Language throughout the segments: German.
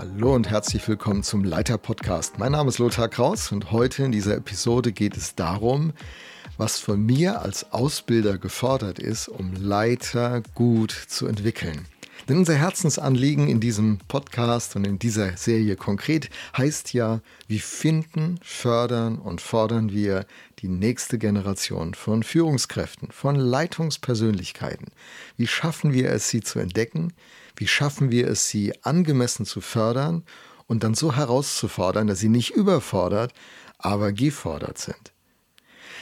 Hallo und herzlich willkommen zum Leiter Podcast. Mein Name ist Lothar Kraus und heute in dieser Episode geht es darum, was von mir als Ausbilder gefordert ist, um Leiter gut zu entwickeln. Denn unser Herzensanliegen in diesem Podcast und in dieser Serie konkret heißt ja, wie finden, fördern und fordern wir die nächste Generation von Führungskräften, von Leitungspersönlichkeiten. Wie schaffen wir es, sie zu entdecken? Wie schaffen wir es, sie angemessen zu fördern und dann so herauszufordern, dass sie nicht überfordert, aber gefordert sind?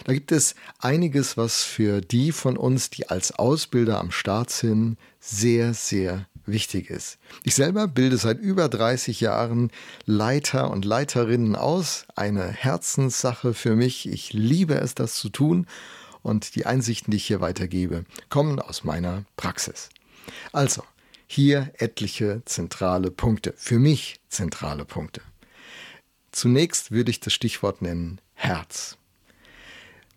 Da gibt es einiges, was für die von uns, die als Ausbilder am Start sind, sehr, sehr wichtig ist. Ich selber bilde seit über 30 Jahren Leiter und Leiterinnen aus. Eine Herzenssache für mich. Ich liebe es, das zu tun. Und die Einsichten, die ich hier weitergebe, kommen aus meiner Praxis. Also, hier etliche zentrale Punkte. Für mich zentrale Punkte. Zunächst würde ich das Stichwort nennen Herz.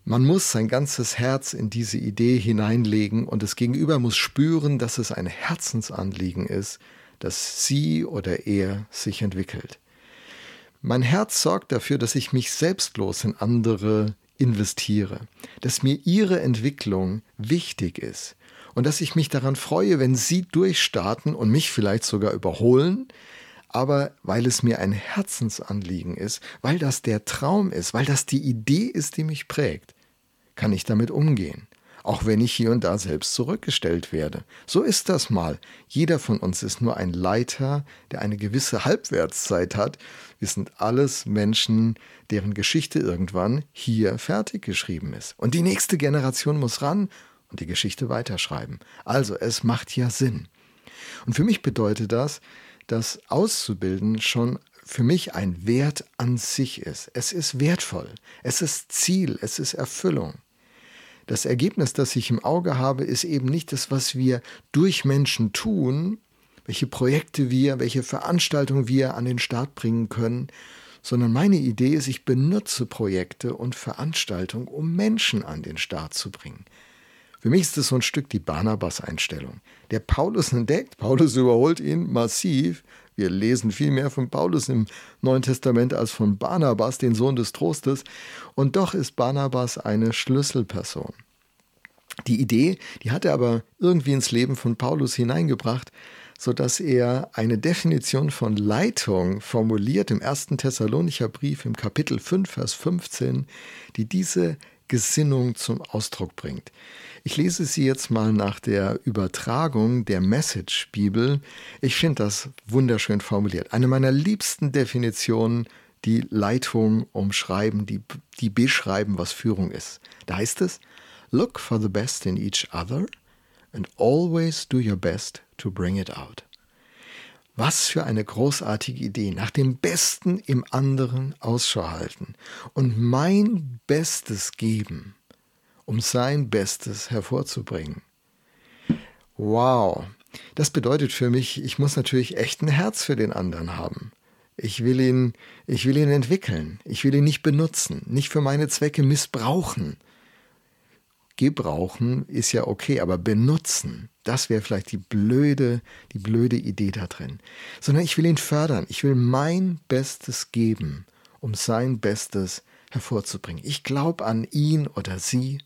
Man muss sein ganzes Herz in diese Idee hineinlegen und das Gegenüber muss spüren, dass es ein Herzensanliegen ist, dass sie oder er sich entwickelt. Mein Herz sorgt dafür, dass ich mich selbstlos in andere investiere, dass mir ihre Entwicklung wichtig ist und dass ich mich daran freue, wenn sie durchstarten und mich vielleicht sogar überholen, aber weil es mir ein Herzensanliegen ist, weil das der Traum ist, weil das die Idee ist, die mich prägt, kann ich damit umgehen. Auch wenn ich hier und da selbst zurückgestellt werde. So ist das mal. Jeder von uns ist nur ein Leiter, der eine gewisse Halbwertszeit hat. Wir sind alles Menschen, deren Geschichte irgendwann hier fertig geschrieben ist. Und die nächste Generation muss ran und die Geschichte weiterschreiben. Also es macht ja Sinn. Und für mich bedeutet das, dass Auszubilden schon für mich ein Wert an sich ist. Es ist wertvoll, es ist Ziel, es ist Erfüllung. Das Ergebnis, das ich im Auge habe, ist eben nicht das, was wir durch Menschen tun, welche Projekte wir, welche Veranstaltungen wir an den Start bringen können, sondern meine Idee ist, ich benutze Projekte und Veranstaltungen, um Menschen an den Start zu bringen. Für mich ist es so ein Stück die Barnabas-Einstellung. Der Paulus entdeckt, Paulus überholt ihn massiv. Wir lesen viel mehr von Paulus im Neuen Testament als von Barnabas, den Sohn des Trostes. Und doch ist Barnabas eine Schlüsselperson. Die Idee, die hat er aber irgendwie ins Leben von Paulus hineingebracht, sodass er eine Definition von Leitung formuliert im ersten Thessalonicher Brief im Kapitel 5, Vers 15, die diese Gesinnung zum Ausdruck bringt. Ich lese sie jetzt mal nach der Übertragung der Message-Bibel. Ich finde das wunderschön formuliert. Eine meiner liebsten Definitionen, die Leitung umschreiben, die, die beschreiben, was Führung ist. Da heißt es, Look for the best in each other and always do your best to bring it out. Was für eine großartige Idee. Nach dem Besten im anderen Ausschau halten und mein Bestes geben um sein Bestes hervorzubringen. Wow, das bedeutet für mich, ich muss natürlich echt ein Herz für den anderen haben. Ich will ihn, ich will ihn entwickeln. Ich will ihn nicht benutzen, nicht für meine Zwecke missbrauchen. Gebrauchen ist ja okay, aber benutzen, das wäre vielleicht die blöde, die blöde Idee da drin. Sondern ich will ihn fördern. Ich will mein Bestes geben, um sein Bestes hervorzubringen. Ich glaube an ihn oder sie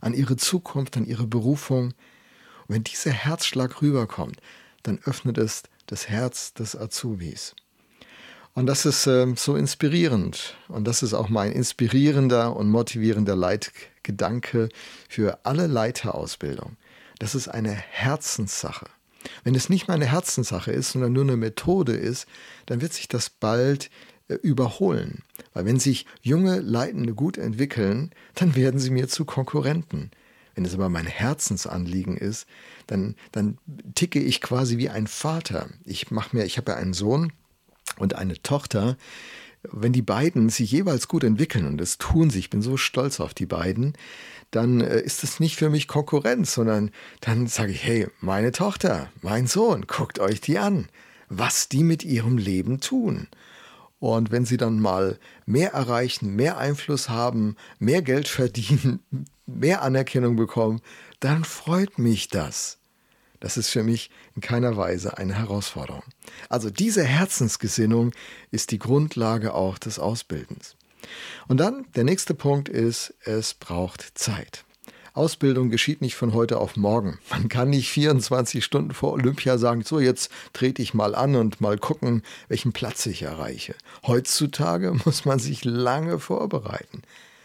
an ihre Zukunft, an ihre Berufung. Und wenn dieser Herzschlag rüberkommt, dann öffnet es das Herz des Azubis. Und das ist äh, so inspirierend. Und das ist auch mein inspirierender und motivierender Leitgedanke für alle Leiterausbildung. Das ist eine Herzenssache. Wenn es nicht meine Herzenssache ist, sondern nur eine Methode ist, dann wird sich das bald äh, überholen. Weil wenn sich junge Leitende gut entwickeln, dann werden sie mir zu Konkurrenten. Wenn es aber mein Herzensanliegen ist, dann, dann ticke ich quasi wie ein Vater. Ich mache mir, ich habe ja einen Sohn und eine Tochter. Wenn die beiden sich jeweils gut entwickeln, und das tun sie, ich bin so stolz auf die beiden, dann äh, ist es nicht für mich Konkurrenz, sondern dann sage ich, hey, meine Tochter, mein Sohn, guckt euch die an, was die mit ihrem Leben tun. Und wenn sie dann mal mehr erreichen, mehr Einfluss haben, mehr Geld verdienen, mehr Anerkennung bekommen, dann freut mich das. Das ist für mich in keiner Weise eine Herausforderung. Also diese Herzensgesinnung ist die Grundlage auch des Ausbildens. Und dann der nächste Punkt ist, es braucht Zeit. Ausbildung geschieht nicht von heute auf morgen. Man kann nicht 24 Stunden vor Olympia sagen, so jetzt trete ich mal an und mal gucken, welchen Platz ich erreiche. Heutzutage muss man sich lange vorbereiten.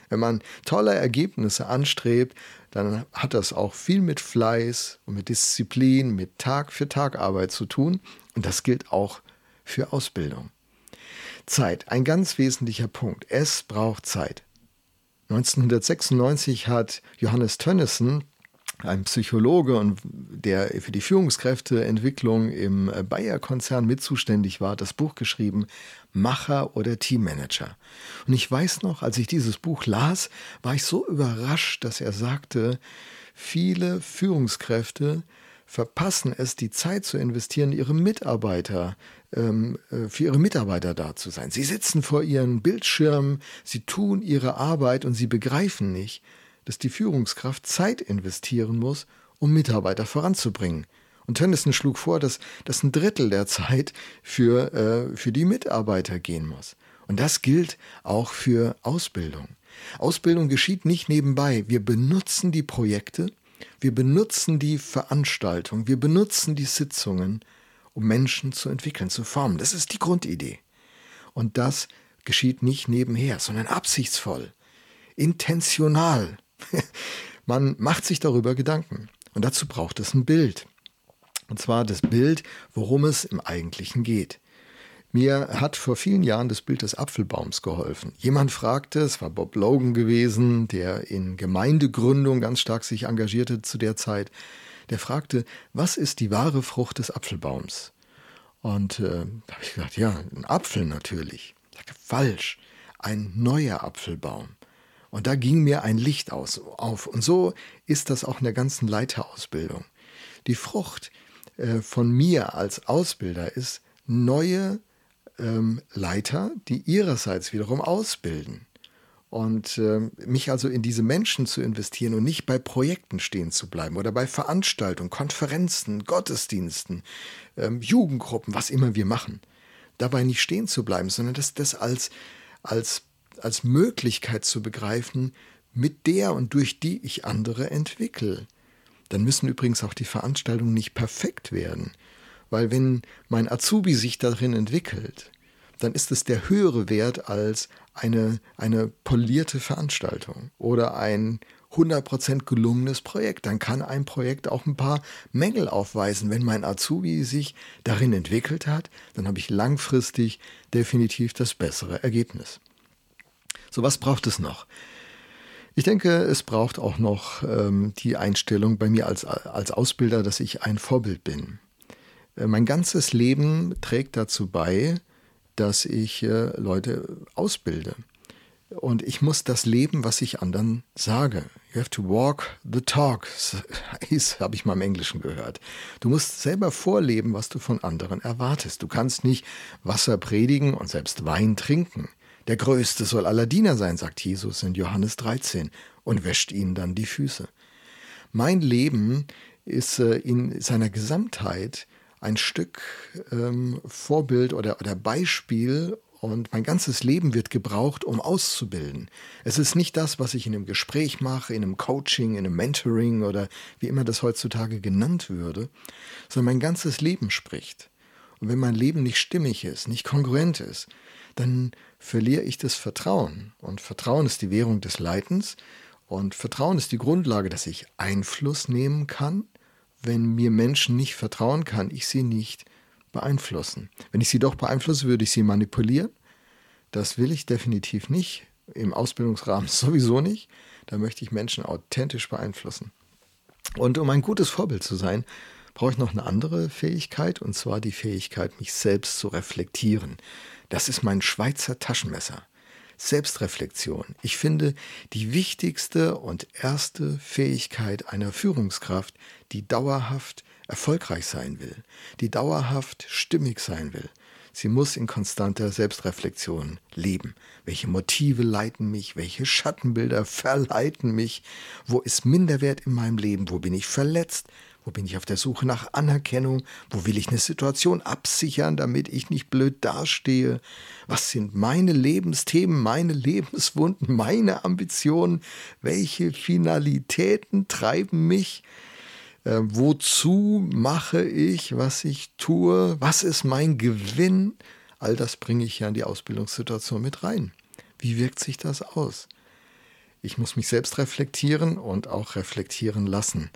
Wenn man tolle Ergebnisse anstrebt, dann hat das auch viel mit Fleiß und mit Disziplin, mit Tag für Tag Arbeit zu tun. Und das gilt auch für Ausbildung. Zeit, ein ganz wesentlicher Punkt. Es braucht Zeit. 1996 hat Johannes Tönnissen, ein Psychologe und der für die Führungskräfteentwicklung im Bayer-Konzern mit zuständig war, das Buch geschrieben Macher oder Teammanager. Und ich weiß noch, als ich dieses Buch las, war ich so überrascht, dass er sagte, viele Führungskräfte verpassen es, die Zeit zu investieren, ihre Mitarbeiter ähm, äh, für ihre Mitarbeiter da zu sein. Sie sitzen vor ihren Bildschirmen, sie tun ihre Arbeit und sie begreifen nicht, dass die Führungskraft Zeit investieren muss, um Mitarbeiter voranzubringen. Und Tennyson schlug vor, dass, dass ein Drittel der Zeit für, äh, für die Mitarbeiter gehen muss. Und das gilt auch für Ausbildung. Ausbildung geschieht nicht nebenbei. Wir benutzen die Projekte, wir benutzen die Veranstaltung, wir benutzen die Sitzungen, um Menschen zu entwickeln, zu formen. Das ist die Grundidee. Und das geschieht nicht nebenher, sondern absichtsvoll, intentional. Man macht sich darüber Gedanken. Und dazu braucht es ein Bild. Und zwar das Bild, worum es im Eigentlichen geht. Mir hat vor vielen Jahren das Bild des Apfelbaums geholfen. Jemand fragte, es war Bob Logan gewesen, der in Gemeindegründung ganz stark sich engagierte zu der Zeit, der fragte, was ist die wahre Frucht des Apfelbaums? Und äh, da habe ich gesagt, ja, ein Apfel natürlich. Ich sagte, falsch, ein neuer Apfelbaum. Und da ging mir ein Licht aus, auf. Und so ist das auch in der ganzen Leiterausbildung. Die Frucht äh, von mir als Ausbilder ist neue ähm, Leiter, die ihrerseits wiederum ausbilden. Und äh, mich also in diese Menschen zu investieren und nicht bei Projekten stehen zu bleiben oder bei Veranstaltungen, Konferenzen, Gottesdiensten, ähm, Jugendgruppen, was immer wir machen. Dabei nicht stehen zu bleiben, sondern das, das als, als, als Möglichkeit zu begreifen, mit der und durch die ich andere entwickle. Dann müssen übrigens auch die Veranstaltungen nicht perfekt werden. Weil wenn mein Azubi sich darin entwickelt, dann ist es der höhere Wert als eine, eine polierte Veranstaltung oder ein 100% gelungenes Projekt. Dann kann ein Projekt auch ein paar Mängel aufweisen. Wenn mein Azubi sich darin entwickelt hat, dann habe ich langfristig definitiv das bessere Ergebnis. So, was braucht es noch? Ich denke, es braucht auch noch ähm, die Einstellung bei mir als, als Ausbilder, dass ich ein Vorbild bin. Äh, mein ganzes Leben trägt dazu bei, dass ich äh, Leute ausbilde. Und ich muss das leben, was ich anderen sage. You have to walk the talk, habe ich mal im Englischen gehört. Du musst selber vorleben, was du von anderen erwartest. Du kannst nicht Wasser predigen und selbst Wein trinken. Der Größte soll aller Diener sein, sagt Jesus in Johannes 13 und wäscht ihnen dann die Füße. Mein Leben ist äh, in seiner Gesamtheit ein Stück ähm, Vorbild oder, oder Beispiel und mein ganzes Leben wird gebraucht, um auszubilden. Es ist nicht das, was ich in einem Gespräch mache, in einem Coaching, in einem Mentoring oder wie immer das heutzutage genannt würde, sondern mein ganzes Leben spricht. Und wenn mein Leben nicht stimmig ist, nicht kongruent ist, dann verliere ich das Vertrauen. Und Vertrauen ist die Währung des Leitens. Und Vertrauen ist die Grundlage, dass ich Einfluss nehmen kann, wenn mir Menschen nicht vertrauen, kann ich sie nicht beeinflussen. Wenn ich sie doch beeinflusse, würde ich sie manipulieren. Das will ich definitiv nicht. Im Ausbildungsrahmen sowieso nicht. Da möchte ich Menschen authentisch beeinflussen. Und um ein gutes Vorbild zu sein, brauche ich noch eine andere Fähigkeit, und zwar die Fähigkeit, mich selbst zu reflektieren. Das ist mein Schweizer Taschenmesser. Selbstreflexion. Ich finde, die wichtigste und erste Fähigkeit einer Führungskraft, die dauerhaft erfolgreich sein will, die dauerhaft stimmig sein will. Sie muss in konstanter Selbstreflexion leben. Welche Motive leiten mich? Welche Schattenbilder verleiten mich? Wo ist Minderwert in meinem Leben? Wo bin ich verletzt? Wo bin ich auf der Suche nach Anerkennung? Wo will ich eine Situation absichern, damit ich nicht blöd dastehe? Was sind meine Lebensthemen, meine Lebenswunden, meine Ambitionen? Welche Finalitäten treiben mich? Äh, wozu mache ich, was ich tue? Was ist mein Gewinn? All das bringe ich ja in die Ausbildungssituation mit rein. Wie wirkt sich das aus? Ich muss mich selbst reflektieren und auch reflektieren lassen.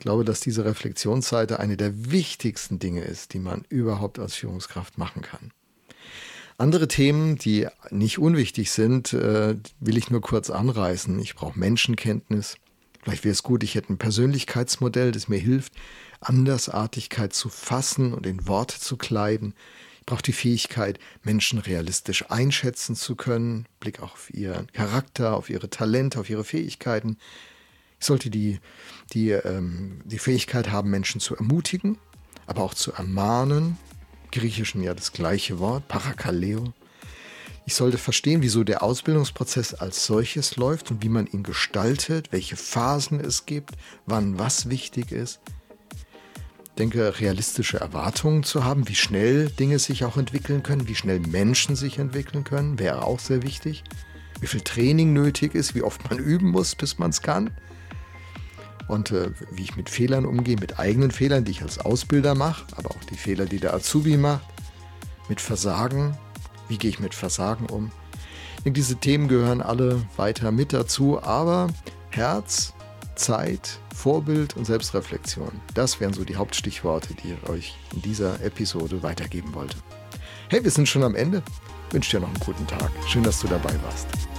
Ich glaube, dass diese Reflexionsseite eine der wichtigsten Dinge ist, die man überhaupt als Führungskraft machen kann. Andere Themen, die nicht unwichtig sind, äh, will ich nur kurz anreißen. Ich brauche Menschenkenntnis. Vielleicht wäre es gut, ich hätte ein Persönlichkeitsmodell, das mir hilft, Andersartigkeit zu fassen und in Worte zu kleiden. Ich brauche die Fähigkeit, Menschen realistisch einschätzen zu können, Blick auf ihren Charakter, auf ihre Talente, auf ihre Fähigkeiten. Ich sollte die, die, ähm, die Fähigkeit haben, Menschen zu ermutigen, aber auch zu ermahnen. Im Griechischen ja das gleiche Wort, Parakaleo. Ich sollte verstehen, wieso der Ausbildungsprozess als solches läuft und wie man ihn gestaltet, welche Phasen es gibt, wann was wichtig ist. Ich denke, realistische Erwartungen zu haben, wie schnell Dinge sich auch entwickeln können, wie schnell Menschen sich entwickeln können, wäre auch sehr wichtig. Wie viel Training nötig ist, wie oft man üben muss, bis man es kann und äh, wie ich mit Fehlern umgehe, mit eigenen Fehlern, die ich als Ausbilder mache, aber auch die Fehler, die der Azubi macht, mit Versagen, wie gehe ich mit Versagen um. Denke, diese Themen gehören alle weiter mit dazu, aber Herz, Zeit, Vorbild und Selbstreflexion, das wären so die Hauptstichworte, die ich euch in dieser Episode weitergeben wollte. Hey, wir sind schon am Ende. Ich wünsche dir noch einen guten Tag. Schön, dass du dabei warst.